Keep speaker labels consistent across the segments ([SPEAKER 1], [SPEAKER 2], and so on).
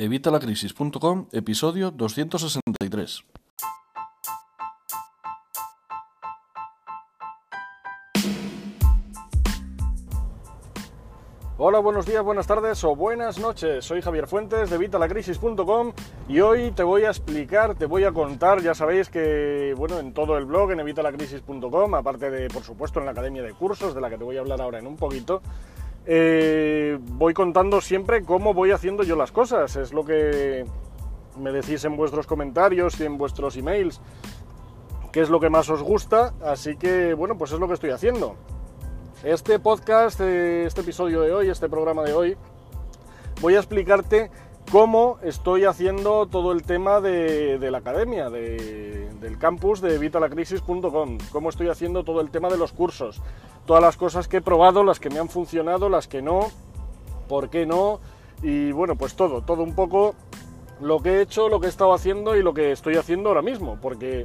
[SPEAKER 1] Evitalacrisis.com, episodio 263. Hola, buenos días, buenas tardes o buenas noches. Soy Javier Fuentes de Evitalacrisis.com y hoy te voy a explicar, te voy a contar, ya sabéis que, bueno, en todo el blog, en Evitalacrisis.com, aparte de, por supuesto, en la academia de cursos, de la que te voy a hablar ahora en un poquito, eh, voy contando siempre cómo voy haciendo yo las cosas. Es lo que me decís en vuestros comentarios y en vuestros emails, qué es lo que más os gusta. Así que, bueno, pues es lo que estoy haciendo. Este podcast, eh, este episodio de hoy, este programa de hoy, voy a explicarte cómo estoy haciendo todo el tema de, la academia, del campus de vitalacrisis.com, cómo estoy haciendo todo el tema de los cursos, todas las cosas que he probado, las que me han funcionado, las que no, por qué no, y bueno, pues todo, todo un poco lo que he hecho, lo que he estado haciendo y lo que estoy haciendo ahora mismo, porque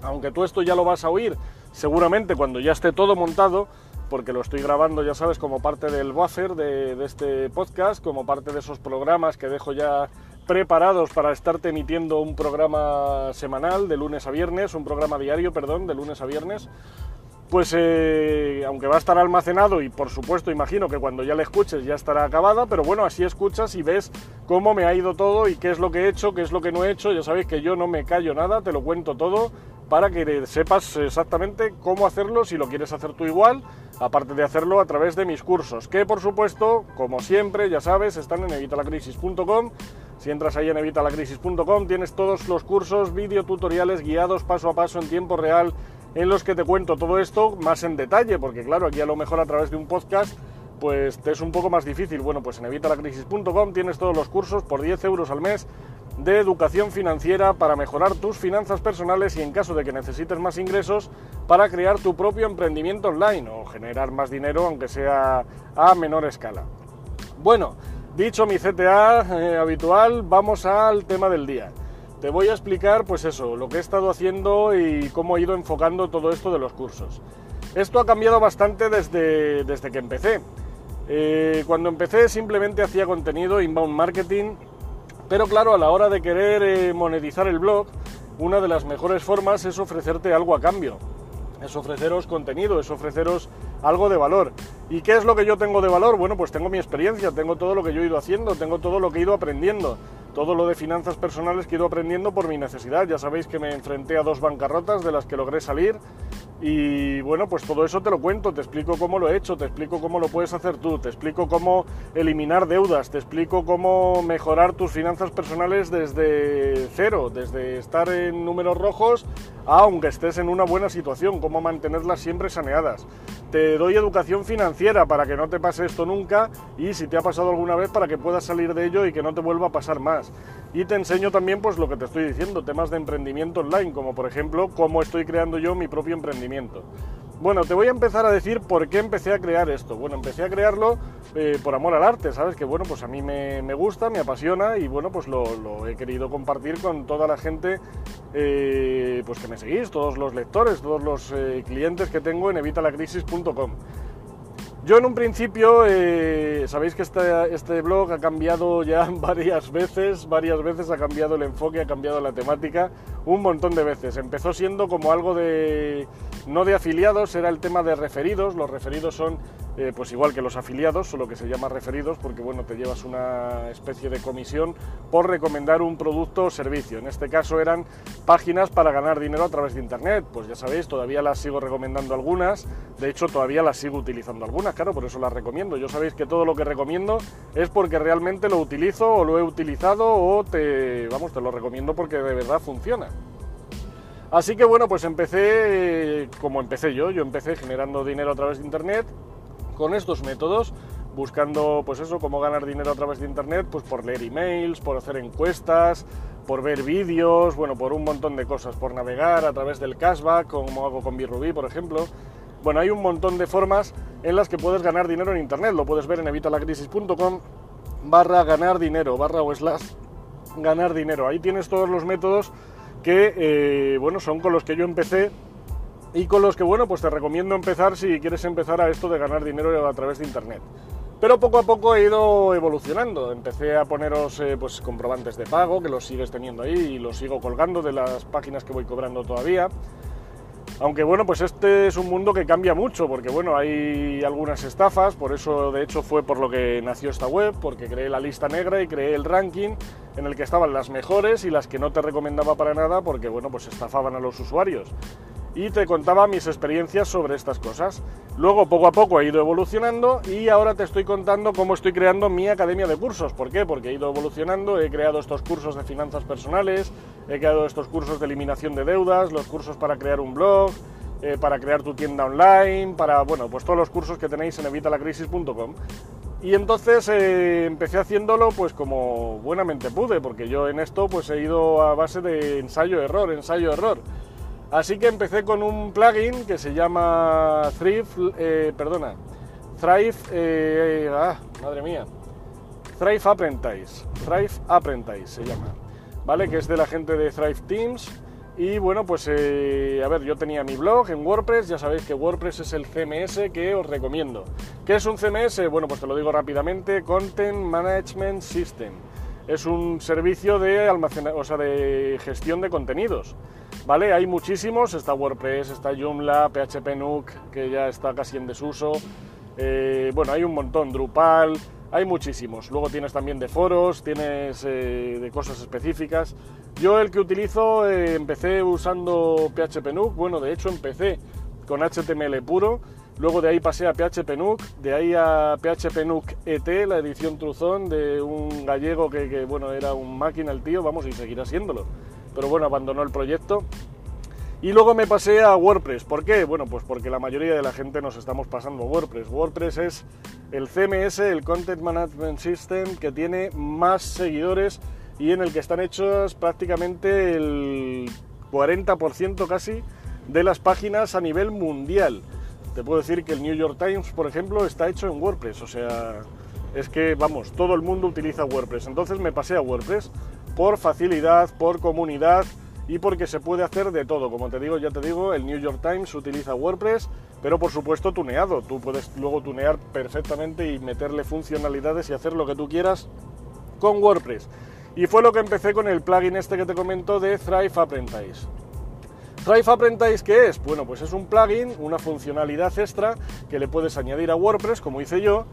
[SPEAKER 1] aunque tú esto ya lo vas a oír seguramente cuando ya esté todo montado, porque lo estoy grabando, ya sabes, como parte del buffer de, este podcast, como parte de esos programas que dejo ya preparados para estarte emitiendo un programa semanal de lunes a viernes, un programa diario, perdón, de lunes a viernes. Pues eh, aunque va a estar almacenado y por supuesto imagino que cuando ya le escuches ya estará acabada, pero bueno, así escuchas y ves cómo me ha ido todo y qué es lo que he hecho, qué es lo que no he hecho. Ya sabéis que yo no me callo nada, te lo cuento todo para que sepas exactamente cómo hacerlo si lo quieres hacer tú igual, aparte de hacerlo a través de mis cursos, que por supuesto, como siempre, ya sabes, están en evitalacrisis.com. Si entras ahí en evitalacrisis.com tienes todos los cursos, videotutoriales guiados paso a paso en tiempo real en los que te cuento todo esto más en detalle, porque claro, aquí a lo mejor a través de un podcast pues te es un poco más difícil. Bueno, pues en evitalacrisis.com tienes todos los cursos por 10 euros al mes de educación financiera para mejorar tus finanzas personales y en caso de que necesites más ingresos para crear tu propio emprendimiento online o generar más dinero aunque sea a menor escala. Bueno, dicho mi CTA eh, habitual, vamos al tema del día. Te voy a explicar pues eso, lo que he estado haciendo y cómo he ido enfocando todo esto de los cursos. Esto ha cambiado bastante desde, desde que empecé. Eh, cuando empecé simplemente hacía contenido, inbound marketing, pero claro, a la hora de querer eh, monetizar el blog, una de las mejores formas es ofrecerte algo a cambio. Es ofreceros contenido, es ofreceros algo de valor. ¿Y qué es lo que yo tengo de valor? Bueno, pues tengo mi experiencia, tengo todo lo que yo he ido haciendo, tengo todo lo que he ido aprendiendo, todo lo de finanzas personales que he ido aprendiendo por mi necesidad. Ya sabéis que me enfrenté a dos bancarrotas de las que logré salir y bueno, pues todo eso te lo cuento, te explico cómo lo he hecho, te explico cómo lo puedes hacer tú, te explico cómo eliminar deudas, te explico cómo mejorar tus finanzas personales desde cero, desde estar en números rojos a aunque estés en una buena situación, cómo mantenerlas siempre saneadas. Te doy educación financiera para que no te pase esto nunca y si te ha pasado alguna vez para que puedas salir de ello y que no te vuelva a pasar más. Y te enseño también pues lo que te estoy diciendo, temas de emprendimiento online, como por ejemplo cómo estoy creando yo mi propio emprendimiento. Bueno, te voy a empezar a decir por qué empecé a crear esto. Bueno, empecé a crearlo eh, por amor al arte, ¿sabes? Que bueno, pues a mí me, gusta, me apasiona y bueno, pues lo, he querido compartir con toda la gente eh, pues que me seguís, todos los lectores, todos los eh, clientes que tengo en evitalacrisis.com. Yo en un principio, sabéis que este, este, blog ha cambiado ya varias veces, varias veces ha cambiado el enfoque, ha cambiado la temática, un montón de veces. Empezó siendo como algo de, no de afiliados, era el tema de referidos. Los referidos son eh, pues igual que los afiliados, solo que se llama referidos porque bueno, te llevas una especie de comisión por recomendar un producto o servicio. En este caso eran páginas para ganar dinero a través de internet. Pues ya sabéis, todavía las sigo recomendando algunas, de hecho todavía las sigo utilizando algunas, claro, por eso las recomiendo. Yo sabéis que todo lo que recomiendo es porque realmente lo utilizo o lo he utilizado o te, vamos, te lo recomiendo porque de verdad funciona. Así que bueno, pues empecé como empecé yo, yo empecé generando dinero a través de internet con estos métodos, buscando pues eso, cómo ganar dinero a través de internet, pues por leer emails, por hacer encuestas, por ver vídeos, bueno, por un montón de cosas, por navegar a través del cashback, como hago con Birubí, por ejemplo. Bueno, hay un montón de formas en las que puedes ganar dinero en internet, lo puedes ver en evitalacrisis.com barra ganar dinero, barra o slash ganar dinero. Ahí tienes todos los métodos que, eh, bueno, son con los que yo empecé y con los que, bueno, pues te recomiendo empezar si quieres empezar a esto de ganar dinero a través de Internet. Pero poco a poco he ido evolucionando. Empecé a poneros eh, pues, comprobantes de pago, que los sigues teniendo ahí y los sigo colgando de las páginas que voy cobrando todavía. Aunque bueno, pues este es un mundo que cambia mucho, porque bueno, hay algunas estafas, por eso de hecho fue por lo que nació esta web, porque creé la lista negra y creé el ranking en el que estaban las mejores y las que no te recomendaba para nada, porque bueno, pues estafaban a los usuarios y te contaba mis experiencias sobre estas cosas. Luego, poco a poco, he ido evolucionando y ahora te estoy contando cómo estoy creando mi academia de cursos. ¿Por qué? Porque he ido evolucionando, he creado estos cursos de finanzas personales, he creado estos cursos de eliminación de deudas, los cursos para crear un blog, eh, para crear tu tienda online, para, bueno, pues todos los cursos que tenéis en evitalacrisis.com. Y entonces eh, empecé haciéndolo pues como buenamente pude, porque yo en esto pues he ido a base de ensayo-error, ensayo-error. Así que empecé con un plugin que se llama Thrive, eh, perdona, Thrive, eh, ah, madre mía, Thrive Apprentice, Thrive Apprentice se llama, ¿vale? Que es de la gente de Thrive Teams. Y bueno, pues eh, a ver, yo tenía mi blog en WordPress, ya sabéis que WordPress es el CMS que os recomiendo. ¿Qué es un CMS? Bueno, pues te lo digo rápidamente, Content Management System. Es un servicio de almacenaje, o sea, de gestión de contenidos. ¿vale? Hay muchísimos, está WordPress, está Joomla, PHP Nook, que ya está casi en desuso, eh, bueno, hay un montón, Drupal, hay muchísimos. Luego tienes también de foros, tienes eh, de cosas específicas. Yo el que utilizo, eh, empecé usando PHP Nook, bueno, de hecho empecé con HTML puro, luego de ahí pasé a PHP Nook, de ahí a PHP Nook ET, la edición truzón de un gallego que, que bueno, era un máquina el tío, vamos, y seguirá siéndolo pero bueno, abandonó el proyecto. Y luego me pasé a WordPress. ¿Por qué? Bueno, pues porque la mayoría de la gente nos estamos pasando a WordPress. WordPress es el CMS, el Content Management System, que tiene más seguidores y en el que están hechos prácticamente el 40% casi de las páginas a nivel mundial. Te puedo decir que el New York Times, por ejemplo, está hecho en WordPress. O sea, es que, vamos, todo el mundo utiliza WordPress. Entonces me pasé a WordPress por facilidad, por comunidad y porque se puede hacer de todo. Como te digo, ya te digo, el New York Times utiliza WordPress, pero por supuesto tuneado. Tú puedes luego tunear perfectamente y meterle funcionalidades y hacer lo que tú quieras con WordPress. Y fue lo que empecé con el plugin este que te comento de Thrive Apprentice. Thrive Apprentice, ¿qué es? Bueno, pues es un plugin, una funcionalidad extra que le puedes añadir a WordPress, como hice yo,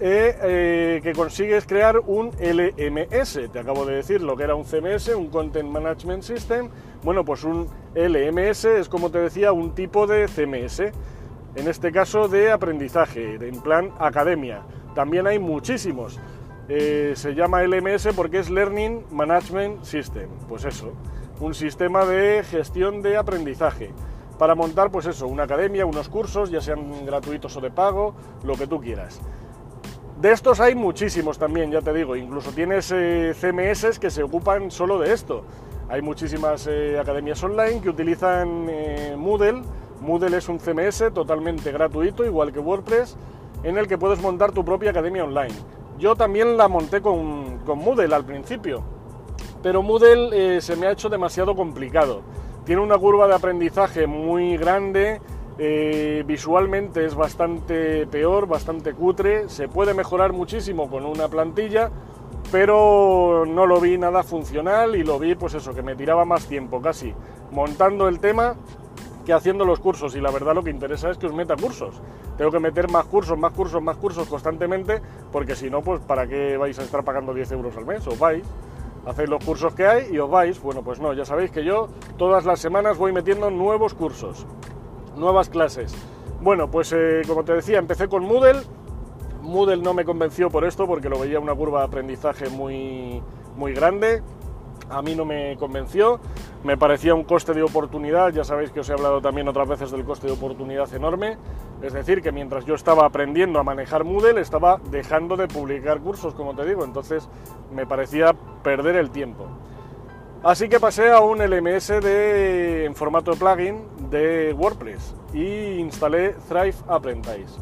[SPEAKER 1] eh, eh, que consigues crear un LMS. Te acabo de decir lo que era un CMS, un Content Management System. Bueno, pues un LMS es como te decía un tipo de CMS, en este caso de aprendizaje, en plan academia. También hay muchísimos. Eh, se llama LMS porque es Learning Management System. Pues eso, un sistema de gestión de aprendizaje para montar, pues eso, una academia, unos cursos, ya sean gratuitos o de pago, lo que tú quieras. De estos hay muchísimos también, ya te digo, incluso tienes eh, CMS que se ocupan solo de esto. Hay muchísimas eh, academias online que utilizan eh, Moodle. Moodle es un CMS totalmente gratuito, igual que WordPress, en el que puedes montar tu propia academia online. Yo también la monté con, con Moodle al principio, pero Moodle se me ha hecho demasiado complicado. Tiene una curva de aprendizaje muy grande, eh, visualmente es bastante peor, bastante cutre, se puede mejorar muchísimo con una plantilla, pero no lo vi nada funcional y lo vi pues eso, que me tiraba más tiempo casi montando el tema que haciendo los cursos y la verdad lo que interesa es que os meta cursos. Tengo que meter más cursos, más cursos, más cursos constantemente porque si no, pues para qué vais a estar pagando 10 euros al mes, os vais hacéis los cursos que hay y os vais. Bueno, pues no, ya sabéis que yo todas las semanas voy metiendo nuevos cursos nuevas clases. Bueno, pues eh, como te decía, empecé con Moodle. Moodle no me convenció por esto, porque lo veía una curva de aprendizaje muy, muy grande. A mí no me convenció, me parecía un coste de oportunidad, ya sabéis que os he hablado también otras veces del coste de oportunidad enorme, es decir, que mientras yo estaba aprendiendo a manejar Moodle, estaba dejando de publicar cursos, como te digo, entonces me parecía perder el tiempo. Así que pasé a un LMS de, en formato de plugin de WordPress y instalé Thrive Apprentice.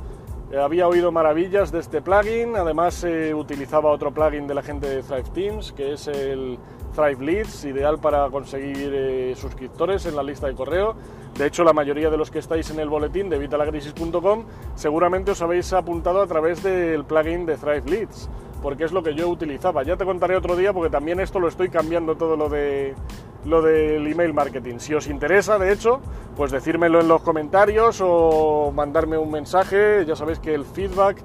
[SPEAKER 1] Eh, había oído maravillas de este plugin, además eh, utilizaba otro plugin de la gente de Thrive Teams, que es el Thrive Leads, ideal para conseguir eh, suscriptores en la lista de correo. De hecho, la mayoría de los que estáis en el boletín de vitalacrisis.com seguramente os habéis apuntado a través del plugin de Thrive Leads, porque es lo que yo utilizaba. Ya te contaré otro día porque también esto lo estoy cambiando todo lo de lo del email marketing. Si os interesa, de hecho, pues decírmelo en los comentarios o mandarme un mensaje. Ya sabéis que el feedback,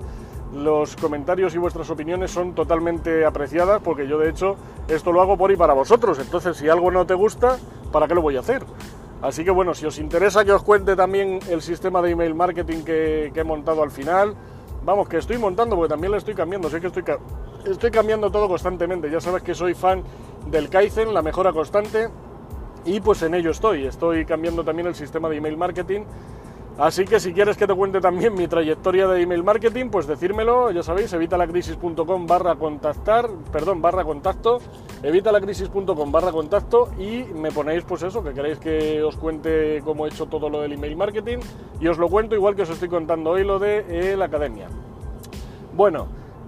[SPEAKER 1] los comentarios y vuestras opiniones son totalmente apreciadas porque yo de hecho esto lo hago por y para vosotros. Entonces, si algo no te gusta, ¿para qué lo voy a hacer? Así que bueno, si os interesa que os cuente también el sistema de email marketing que, he montado al final, vamos, que estoy montando porque también lo estoy cambiando, sé que estoy, estoy cambiando todo constantemente, ya sabes que soy fan del Kaizen, la mejora constante, y pues en ello estoy. Estoy cambiando también el sistema de email marketing. Así que si quieres que te cuente también mi trayectoria de email marketing, pues decírmelo, ya sabéis, evitalacrisis.com barra contactar, perdón, barra contacto, evitalacrisis.com barra contacto y me ponéis pues eso, que queréis que os cuente cómo he hecho todo lo del email marketing y os lo cuento igual que os estoy contando hoy lo de la academia. Bueno,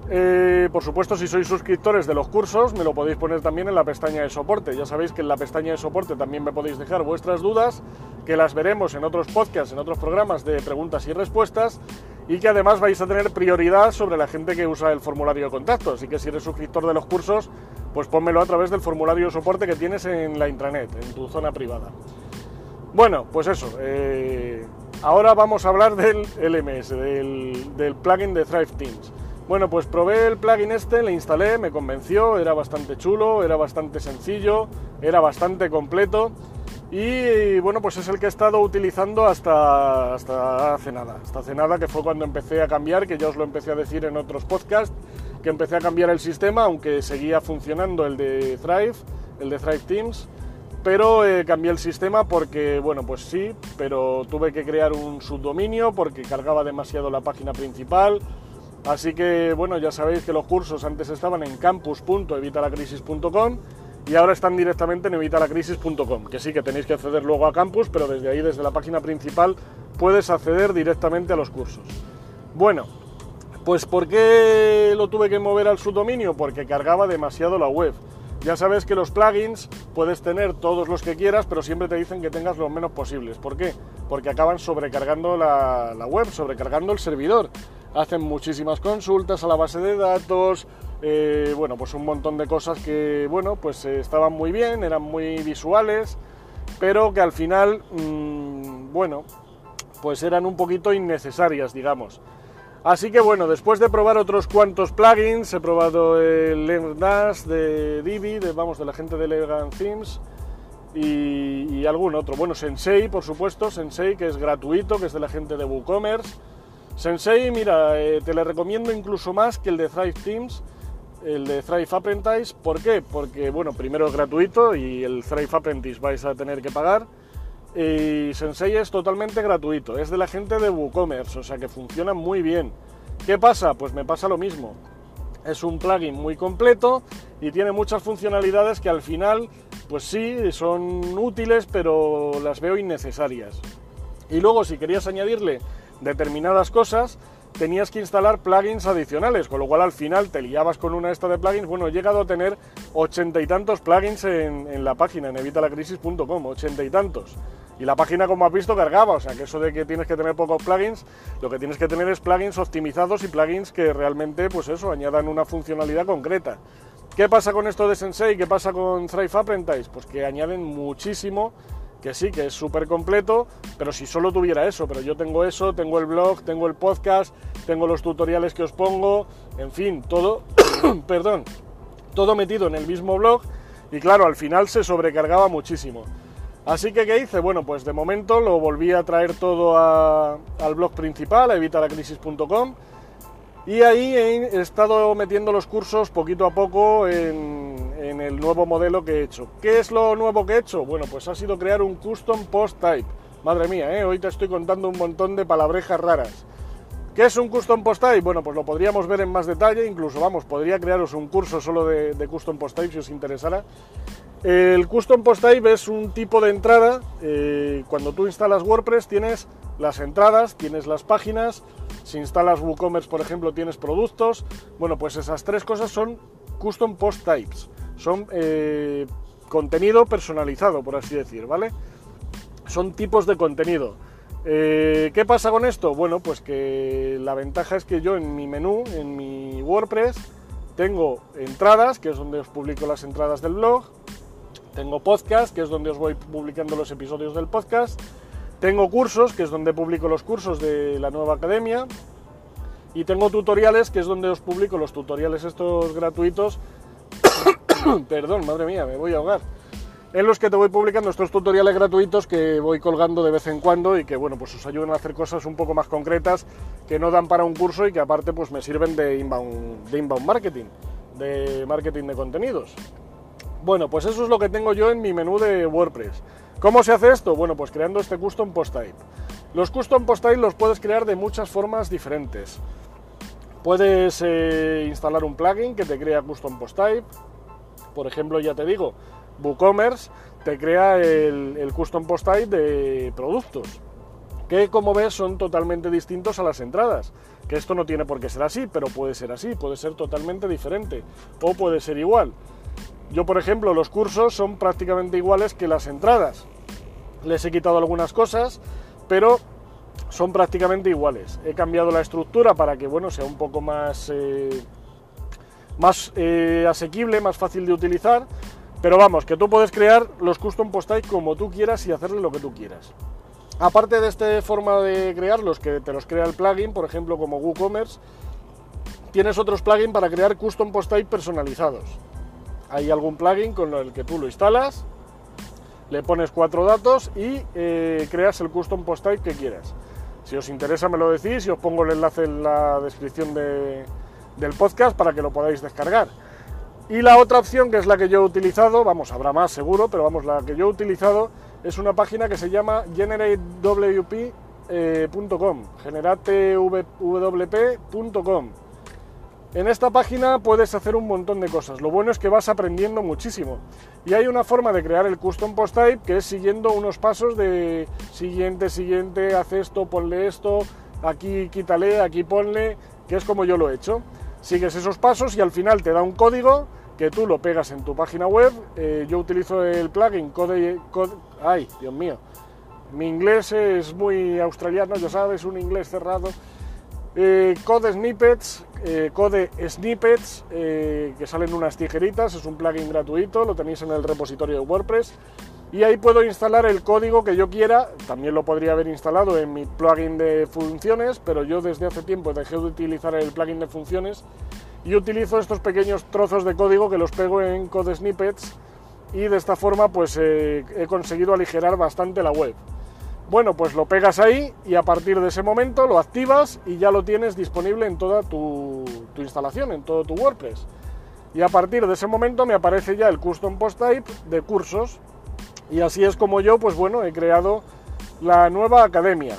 [SPEAKER 1] eh, por supuesto, si sois suscriptores de los cursos, me lo podéis poner también en la pestaña de soporte. Ya sabéis que en la pestaña de soporte también me podéis dejar vuestras dudas, que las veremos en otros podcasts, en otros programas de preguntas y respuestas, y que además vais a tener prioridad sobre la gente que usa el formulario de contacto. Así que si eres suscriptor de los cursos, pues pónmelo a través del formulario de soporte que tienes en la intranet, en tu zona privada. Bueno, pues eso. Eh, ahora vamos a hablar del LMS, del, del plugin de Thrive Teams. Bueno, pues probé el plugin este, le instalé, me convenció, era bastante chulo, era bastante sencillo, era bastante completo y bueno, pues es el que he estado utilizando hasta, hasta hace nada, hasta hace nada que fue cuando empecé a cambiar, que ya os lo empecé a decir en otros podcasts, que empecé a cambiar el sistema, aunque seguía funcionando el de Thrive, el de Thrive Teams, pero eh, cambié el sistema porque, bueno, pues sí, pero tuve que crear un subdominio porque cargaba demasiado la página principal, Así que bueno, ya sabéis que los cursos antes estaban en campus.evitalacrisis.com y ahora están directamente en evitalacrisis.com, que sí que tenéis que acceder luego a campus, pero desde ahí, desde la página principal, puedes acceder directamente a los cursos. Bueno, pues ¿por qué lo tuve que mover al subdominio? Porque cargaba demasiado la web. Ya sabes que los plugins puedes tener todos los que quieras, pero siempre te dicen que tengas los menos posibles. ¿Por qué? Porque acaban sobrecargando la, la web, sobrecargando el servidor hacen muchísimas consultas a la base de datos, eh, bueno, pues un montón de cosas que, bueno, pues eh, estaban muy bien, eran muy visuales, pero que al final, mm, bueno, pues eran un poquito innecesarias, digamos. Así que bueno, después de probar otros cuantos plugins, he probado el LearnDash de Divi, de, vamos, de la gente de Elegant Themes, y, y, algún otro. Bueno, Sensei, por supuesto, Sensei, que es gratuito, que es de la gente de WooCommerce. Sensei, mira, eh, te le recomiendo incluso más que el de Thrive Teams, el de Thrive Apprentice. ¿Por qué? Porque, bueno, primero es gratuito y el Thrive Apprentice vais a tener que pagar. Y Sensei es totalmente gratuito, es de la gente de WooCommerce, o sea que funciona muy bien. ¿Qué pasa? Pues me pasa lo mismo. Es un plugin muy completo y tiene muchas funcionalidades que al final, pues sí, son útiles, pero las veo innecesarias. Y luego, si querías añadirle determinadas cosas, tenías que instalar plugins adicionales, con lo cual al final te liabas con una esta de plugins. Bueno, he llegado a tener ochenta y tantos plugins en, la página, en evitalacrisis.com, ochenta y tantos. Y la página, como has visto, cargaba, o sea que eso de que tienes que tener pocos plugins, lo que tienes que tener es plugins optimizados y plugins que realmente, pues eso, añadan una funcionalidad concreta. ¿Qué pasa con esto de Sensei? ¿Qué pasa con Thrive Apprentice? Pues que añaden muchísimo que sí, que es súper completo, pero si solo tuviera eso, pero yo tengo eso, tengo el blog, tengo el podcast, tengo los tutoriales que os pongo, en fin, todo, perdón, todo metido en el mismo blog y claro, al final se sobrecargaba muchísimo. Así que, ¿qué hice? Bueno, pues de momento lo volví a traer todo al blog principal, a evitalacrisis.com, y ahí he estado metiendo los cursos poquito a poco en, el nuevo modelo que he hecho. ¿Qué es lo nuevo que he hecho? Bueno, pues ha sido crear un custom post type. Madre mía, ¿eh? hoy te estoy contando un montón de palabrejas raras. ¿Qué es un custom post type? Bueno, pues lo podríamos ver en más detalle, incluso vamos, podría crearos un curso solo de, custom post type si os interesara. El custom post type es un tipo de entrada. Eh, cuando tú instalas WordPress tienes las entradas, tienes las páginas, Si instalas WooCommerce, por ejemplo, tienes productos. Bueno, pues esas tres cosas son custom post types. Son eh, contenido personalizado, por así decir, ¿vale? Son tipos de contenido. Eh, ¿Qué pasa con esto? Bueno, pues que la ventaja es que yo en mi menú, en mi WordPress, tengo entradas, que es donde os publico las entradas del blog, tengo podcast, que es donde os voy publicando los episodios del podcast, tengo cursos, que es donde publico los cursos de la nueva academia, y tengo tutoriales, que es donde os publico los tutoriales estos gratuitos. Perdón, madre mía, me voy a ahogar en los que te voy publicando estos tutoriales gratuitos que voy colgando de vez en cuando y que bueno pues os ayudan a hacer cosas un poco más concretas que no dan para un curso y que aparte pues me sirven de inbound, de inbound marketing, de marketing de contenidos. Bueno, pues eso es lo que tengo yo en mi menú de WordPress. ¿Cómo se hace esto? Bueno, pues creando este custom post type. Los custom post type los puedes crear de muchas formas diferentes. Puedes eh, instalar un plugin que te crea custom post type. Por ejemplo, ya te digo, WooCommerce te crea el, custom post type de productos, que como ves son totalmente distintos a las entradas. Que esto no tiene por qué ser así, pero puede ser así, puede ser totalmente diferente o puede ser igual. Yo, por ejemplo, los cursos son prácticamente iguales que las entradas. Les he quitado algunas cosas, pero son prácticamente iguales. He cambiado la estructura para que bueno, sea un poco más, eh, más eh, asequible, más fácil de utilizar pero vamos, que tú puedes crear los custom post type como tú quieras y hacerle lo que tú quieras. Aparte de esta forma de crearlos, que te los crea el plugin, por ejemplo como WooCommerce, tienes otros plugins para crear custom post type personalizados. Hay algún plugin con el que tú lo instalas, le pones cuatro datos y eh, creas el custom post type que quieras. Si os interesa me lo decís y os pongo el enlace en la descripción del podcast para que lo podáis descargar. Y la otra opción, que es la que yo he utilizado, vamos, habrá más seguro, pero vamos, la que yo he utilizado es una página que se llama generatewp.com, generatewp.com. En esta página puedes hacer un montón de cosas. Lo bueno es que vas aprendiendo muchísimo. Y hay una forma de crear el custom post type que es siguiendo unos pasos de siguiente, siguiente, haz esto, ponle esto, aquí quítale, aquí ponle, que es como yo lo he hecho. Sigues esos pasos y al final te da un código que tú lo pegas en tu página web. Eh, yo utilizo el plugin Code, Ay, Dios mío. Mi inglés es muy australiano, ya sabes, un inglés cerrado. Eh, code Snippets, eh, Code Snippets, que salen unas tijeritas, es un plugin gratuito, lo tenéis en el repositorio de WordPress. Y ahí puedo instalar el código que yo quiera, también lo podría haber instalado en mi plugin de funciones, pero yo desde hace tiempo dejé de utilizar el plugin de funciones y utilizo estos pequeños trozos de código que los pego en code snippets y de esta forma pues eh, he conseguido aligerar bastante la web. Bueno, pues lo pegas ahí y a partir de ese momento lo activas y ya lo tienes disponible en toda tu, instalación, en todo tu WordPress. Y a partir de ese momento me aparece ya el custom post type de cursos y así es como yo, pues bueno, he creado la nueva academia.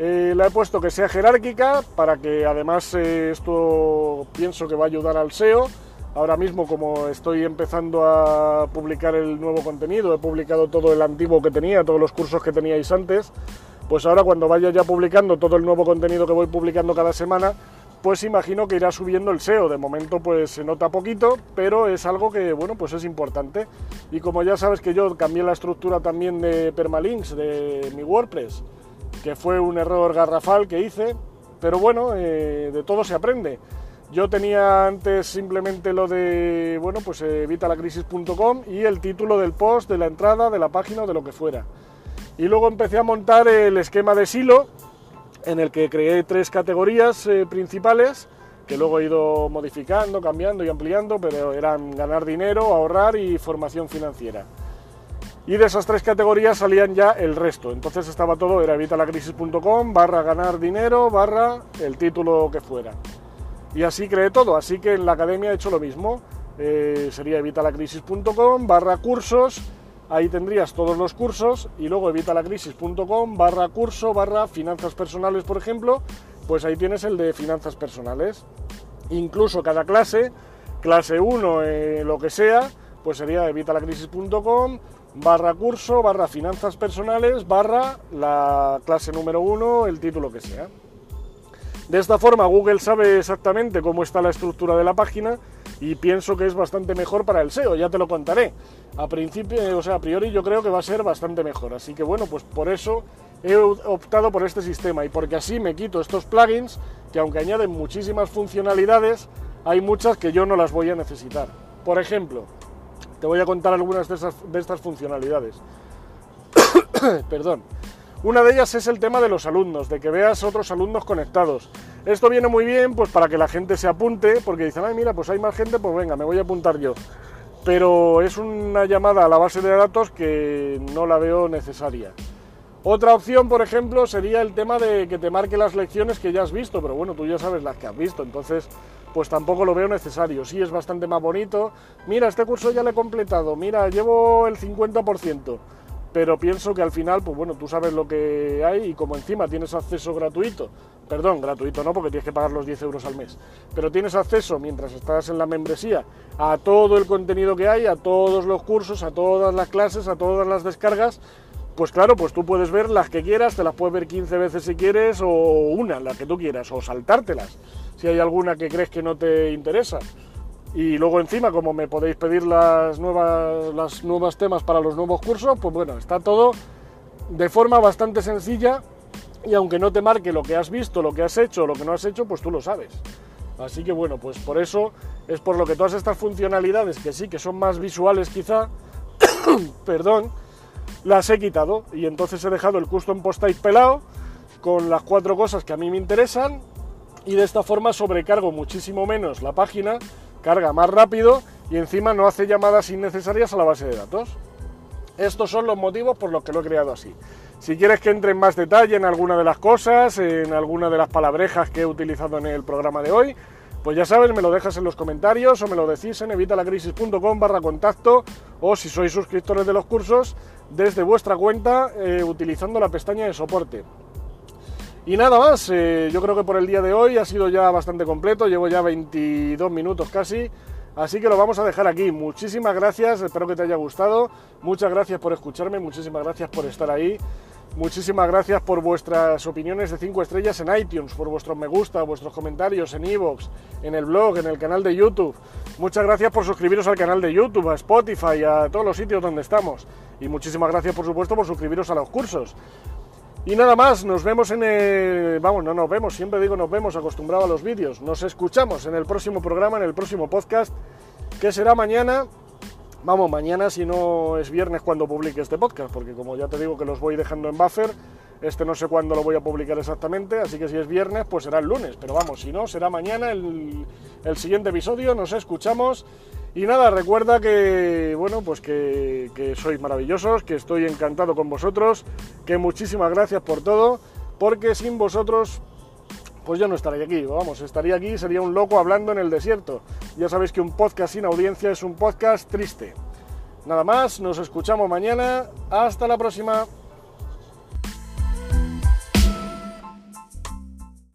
[SPEAKER 1] Eh, la he puesto que sea jerárquica para que además eh, esto pienso que va a ayudar al SEO. Ahora mismo como estoy empezando a publicar el nuevo contenido, he publicado todo el antiguo que tenía, todos los cursos que teníais antes, pues ahora cuando vaya ya publicando todo el nuevo contenido que voy publicando cada semana, pues imagino que irá subiendo el SEO. De momento pues se nota poquito, pero es algo que bueno, pues es importante. Y como ya sabes que yo cambié la estructura también de permalinks de mi WordPress, que fue un error garrafal que hice, pero bueno, eh, de todo se aprende. Yo tenía antes simplemente lo de, bueno, pues evitalacrisis.com y el título del post, de la entrada, de la página o de lo que fuera. Y luego empecé a montar el esquema de silo, en el que creé tres categorías eh, principales, que luego he ido modificando, cambiando y ampliando, pero eran ganar dinero, ahorrar y formación financiera y de esas tres categorías salían ya el resto. Entonces estaba todo, era evitalacrisis.com, barra ganar dinero, barra el título que fuera. Y así creé todo, así que en la academia he hecho lo mismo. Eh, sería evitalacrisis.com, barra cursos, ahí tendrías todos los cursos, y luego evitalacrisis.com, barra curso, barra finanzas personales, por ejemplo, pues ahí tienes el de finanzas personales. Incluso cada clase, clase 1, eh, lo que sea, pues sería evitalacrisis.com, barra curso, barra finanzas personales, barra la clase número uno, el título que sea. De esta forma Google sabe exactamente cómo está la estructura de la página y pienso que es bastante mejor para el SEO, ya te lo contaré. A principio, o sea, a priori yo creo que va a ser bastante mejor, así que bueno, pues por eso he optado por este sistema y porque así me quito estos plugins que aunque añaden muchísimas funcionalidades, hay muchas que yo no las voy a necesitar. Por ejemplo, te voy a contar algunas de, de estas funcionalidades. Perdón. Una de ellas es el tema de los alumnos, de que veas otros alumnos conectados. Esto viene muy bien pues para que la gente se apunte, porque dicen, ay mira, pues hay más gente, pues venga, me voy a apuntar yo. Pero es una llamada a la base de datos que no la veo necesaria. Otra opción, por ejemplo, sería el tema de que te marque las lecciones que ya has visto, pero bueno, tú ya sabes las que has visto, entonces pues tampoco lo veo necesario. Sí es bastante más bonito. Mira, este curso ya lo he completado, mira, llevo el 50% pero pienso que al final, pues bueno, tú sabes lo que hay y como encima tienes acceso gratuito, perdón, gratuito no, porque tienes que pagar los 10 euros al mes, pero tienes acceso mientras estás en la membresía a todo el contenido que hay, a todos los cursos, a todas las clases, a todas las descargas, pues claro, pues tú puedes ver las que quieras, te las puedes ver 15 veces si quieres, o una, la que tú quieras, o saltártelas, si hay alguna que crees que no te interesa. Y luego encima, como me podéis pedir las nuevas, las nuevas temas para los nuevos cursos, pues bueno, está todo de forma bastante sencilla y aunque no te marque lo que has visto, lo que has hecho, lo que no has hecho, pues tú lo sabes. Así que bueno, pues por eso es por lo que todas estas funcionalidades, que sí, que son más visuales quizá, perdón, las he quitado y entonces he dejado el custom post pelado con las cuatro cosas que a mí me interesan y de esta forma sobrecargo muchísimo menos la página carga más rápido y encima no hace llamadas innecesarias a la base de datos. Estos son los motivos por los que lo he creado así. Si quieres que entre en más detalle en alguna de las cosas, en alguna de las palabrejas que he utilizado en el programa de hoy, pues ya sabes, me lo dejas en los comentarios o me lo decís en evitalacrisis.com barra contacto o si sois suscriptores de los cursos desde vuestra cuenta eh, utilizando la pestaña de soporte. Y nada más, eh, yo creo que por el día de hoy ha sido ya bastante completo, llevo ya 22 minutos casi, así que lo vamos a dejar aquí. Muchísimas gracias, espero que te haya gustado, muchas gracias por escucharme, muchísimas gracias por estar ahí, muchísimas gracias por vuestras opiniones de 5 estrellas en iTunes, por vuestros me gusta, vuestros comentarios en iVoox, en el blog, en el canal de YouTube. Muchas gracias por suscribiros al canal de YouTube, a Spotify, a todos los sitios donde estamos. Y muchísimas gracias, por supuesto, por suscribiros a los cursos. Y nada más, nos vemos en el... Vamos, no nos vemos, siempre digo nos vemos, acostumbrado a los vídeos. Nos escuchamos en el próximo programa, en el próximo podcast, que será mañana. Vamos, mañana si no es viernes cuando publique este podcast, porque como ya te digo que los voy dejando en buffer, este no sé cuándo lo voy a publicar exactamente, así que si es viernes, pues será el lunes. Pero vamos, si no, será mañana el, el siguiente episodio. Nos escuchamos y nada, recuerda que, bueno, pues que, que sois maravillosos, que estoy encantado con vosotros, que muchísimas gracias por todo, porque sin vosotros, pues yo no estaría aquí, vamos, estaría aquí, sería un loco hablando en el desierto. Ya sabéis que un podcast sin audiencia es un podcast triste. Nada más, nos escuchamos mañana, hasta la próxima.